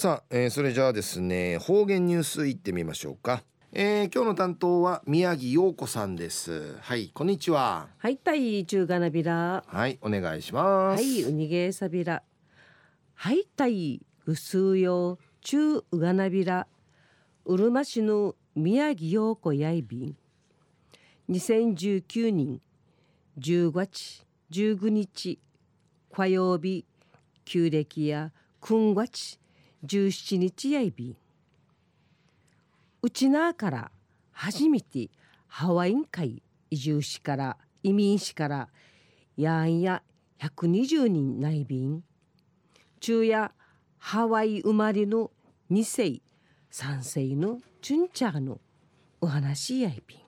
さあ、えー、それじゃあですね方言ニュースいってみましょうか。えー、今日の担当は宮城陽子さんです。はいこんにちは。はいたい中がなびらはいお願いします。はいうにげさびらはいたいうすうよ中う。がなびらうるま市の宮城陽子やいびん。2019年10月19日火曜日旧暦や9月17日やいび。んうちなから初めてハワイン会移住しから移民しからやんや120人内便中やハワイ生まれの2世3世のチュンチャーのお話やいびん。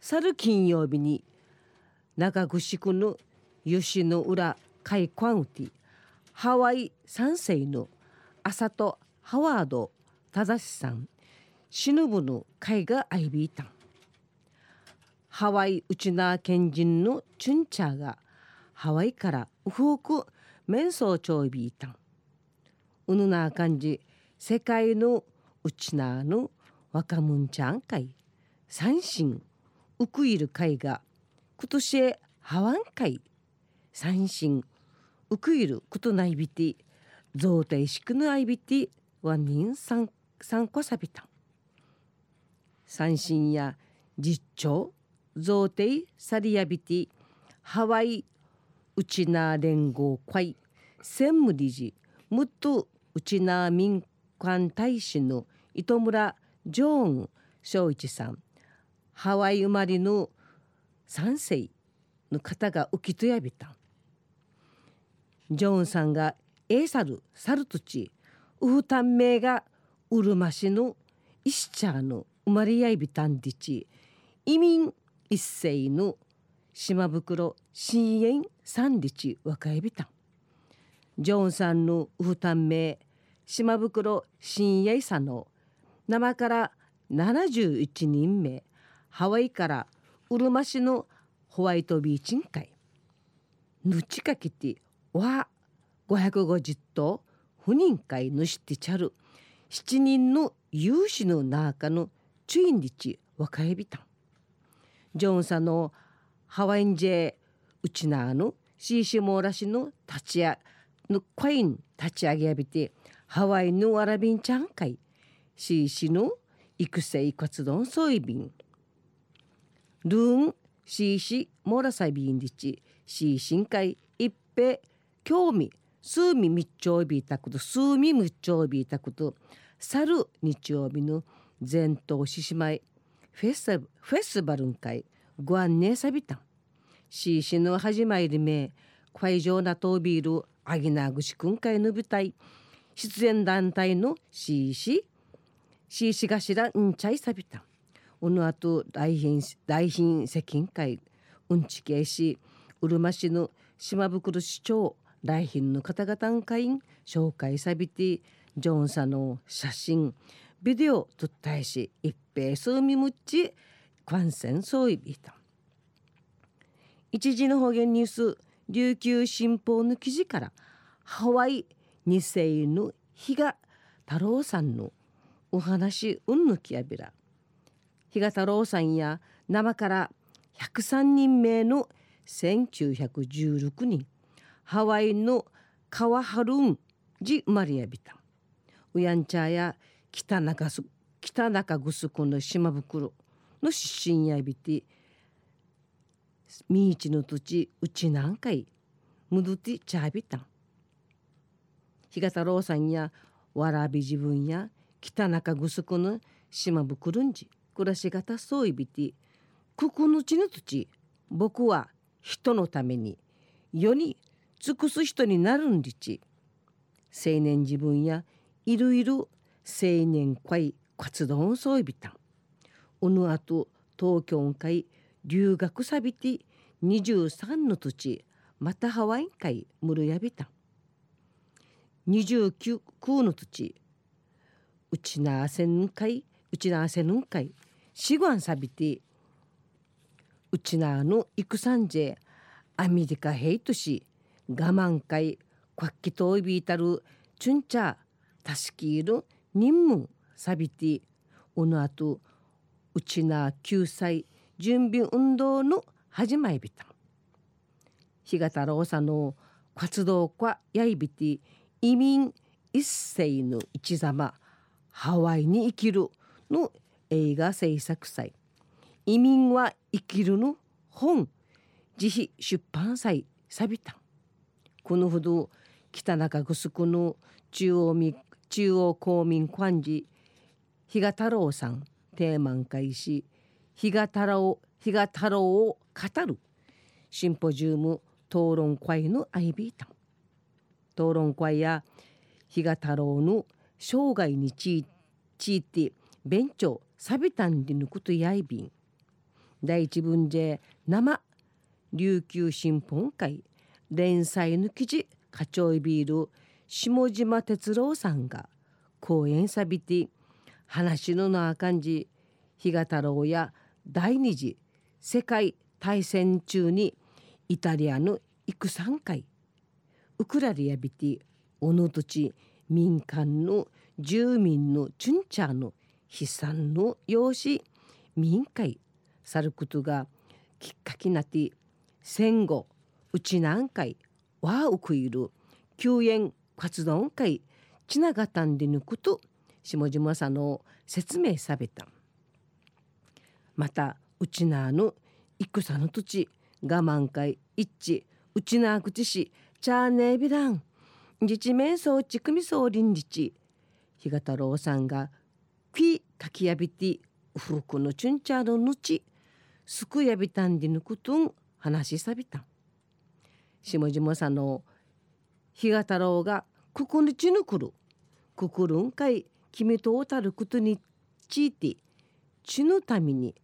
去る金曜日に長城の吉野浦海関うてハワイ3世の浅戸ハワード正さんシヌブの会がアイビータンハワイウチナー県人のチュンチャーがハワイからウフークメンソーチョイビータンうぬな感じ世界のウチナーの若者ちゃん会三神ウクイル会が今年ハワン会三神ウクイルことないびて贈呈しくぬあいびてワンニン三三個さびたん三振や実調贈呈サリアビティ。ハワイウチナ連合会専務理事ムットウチナ民間大使の糸村ジョーン正一さん。ハワイ生まれの三世の方が浮きとやびたん。ジョーンさんがエーサルサルトチウフタンメイがウルマシのイシチャーの生まれやいびたんでち移民一世の島袋新縁三日若いびたんジョンさんのウフタン名島袋新縁さんの生から71人目ハワイからうるま市のホワイトビーチン会ぬちかきてわ550頭不人会ぬしてちゃる。7人の有志の中のチュインリチ若エビタンジョンさんのハワインジェウチナーのシーシモーラシの立ち上のコイン立ち上げやびてハワイのアラビンちゃん会。シーシの育成活動ソイビン。ルーンシーシモーラサイビンリチ。シーシン会。一平興味。数味密丁ビータクト数味密丁ビータクト去る日曜日の全島獅子舞フェスフェスバルン会ご案内さびたん。獅子の始まりめ会場なとビールアギナグシくん会の舞台出演団体の獅子獅子頭んちゃいさびたん。おのあと大品大品石金会うんちけいしうるま市の島袋市長来賓の方々会員紹介さびてジョンさんの写真ビデオ撮ったいし一平数みむっち感染そういびた。一時の方言ニュース琉球新報の記事からハワイ二世の比嘉太郎さんのお話うんぬきやびら。比嘉太郎さんや生から103人目の1916人。ハワイのカワハルンジマリアビタン。ウヤンチャや北中す北中城の島袋の出身やびてみいちの土地うちなんかいむどてちゃびたん日太郎さんやわらび自分や北中城の島袋んじ暮らし方そういびてここの地の土地。僕は人のために世に尽くす人になるんりち。青年自分やいろいろ青年会活動をそういびたん。おぬあと東京会留学さびて23の土地またハワイ会むるやびたん。29の土地うちなあせん会うちなあせん会しごんさびてうちなあの戦じアメリカヘイトし我慢会こっきといびいたるチュンチャ助ける任務サビティおのあとうちな救済準備運動の始まりびた。日が太郎さんの活動家やいびて移民一世の一ざまハワイに生きるの映画制作祭。移民は生きるの本自費出版祭さびたこのほど北中城の中央み中央公民館寺比嘉太郎さんテーマン会し比嘉太郎比嘉太郎を語るシンポジウム討論会のアイビータン討論会や比嘉太郎の生涯にちいて弁長サビタンで抜くとやいびん。第一文で生琉球新報会連載の記事課長いビール下島哲郎さんが講演さびて話のなあかんじ比嘉太郎や第二次世界大戦中にイタリアの幾三回ウクラリアビティおの土地民間の住民のチュンチャーの悲惨の用紙民会さることがきっかけなって戦後うちなんかいわうくいる救援活動会ちながたんでぬくと下島さんの説明さべたまたうちなの戦の土地我慢会一致うちなくちしチャーネービラン自治面相ちくみそう臨日日が太郎さんがピかきやびて古くのチュンチャーのぬちすくやびたんでぬくとん話しさびた下島さんの日が太郎がここにちぬくる。くくるんかい君とおたることにちいてちぬために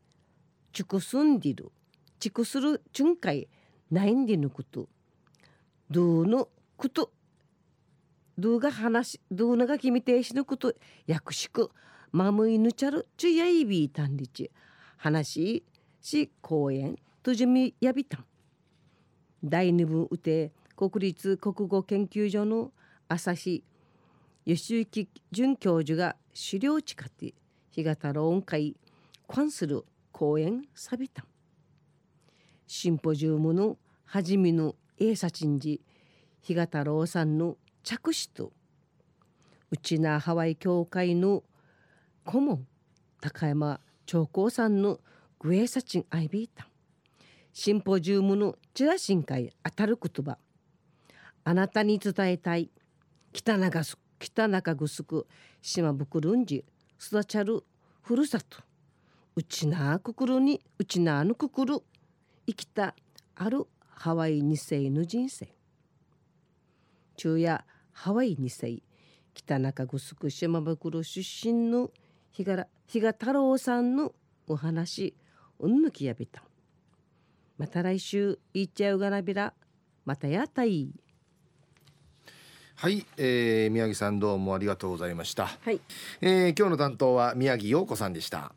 ちくすんでる。ちくするちゅんかいないんでぬくと。どうのこと。どうが話どうのが君てしぬこと。やくしくまむいぬちゃるちゅやいびいたんりち。話し公園とじみやびたん。第二部うて国立国語研究所の朝日吉行准教授が資料地下って日が太郎音会関する講演さびたんシン。ポジウムの初めの英サチンジ日が太郎さんの着手とうちなハワイ協会の顧問高山長光さんのグエサチンアイビータンシンポジウムのチラシン会当たる言葉。あなたに伝えたい。北中す北中城島袋んじ育ちゃるふるさと。うちなくくるにうちなぬくくる。生きたあるハワイ二世の人生。昼夜ハワイ二世北中城島袋出身の日が日が太郎さんのお話うんぬきやびた。また来週いっちゃうがなびら。またやったいはい、えー、宮城さんどうもありがとうございました、はい。えー、今日の担当は宮城陽子さんでした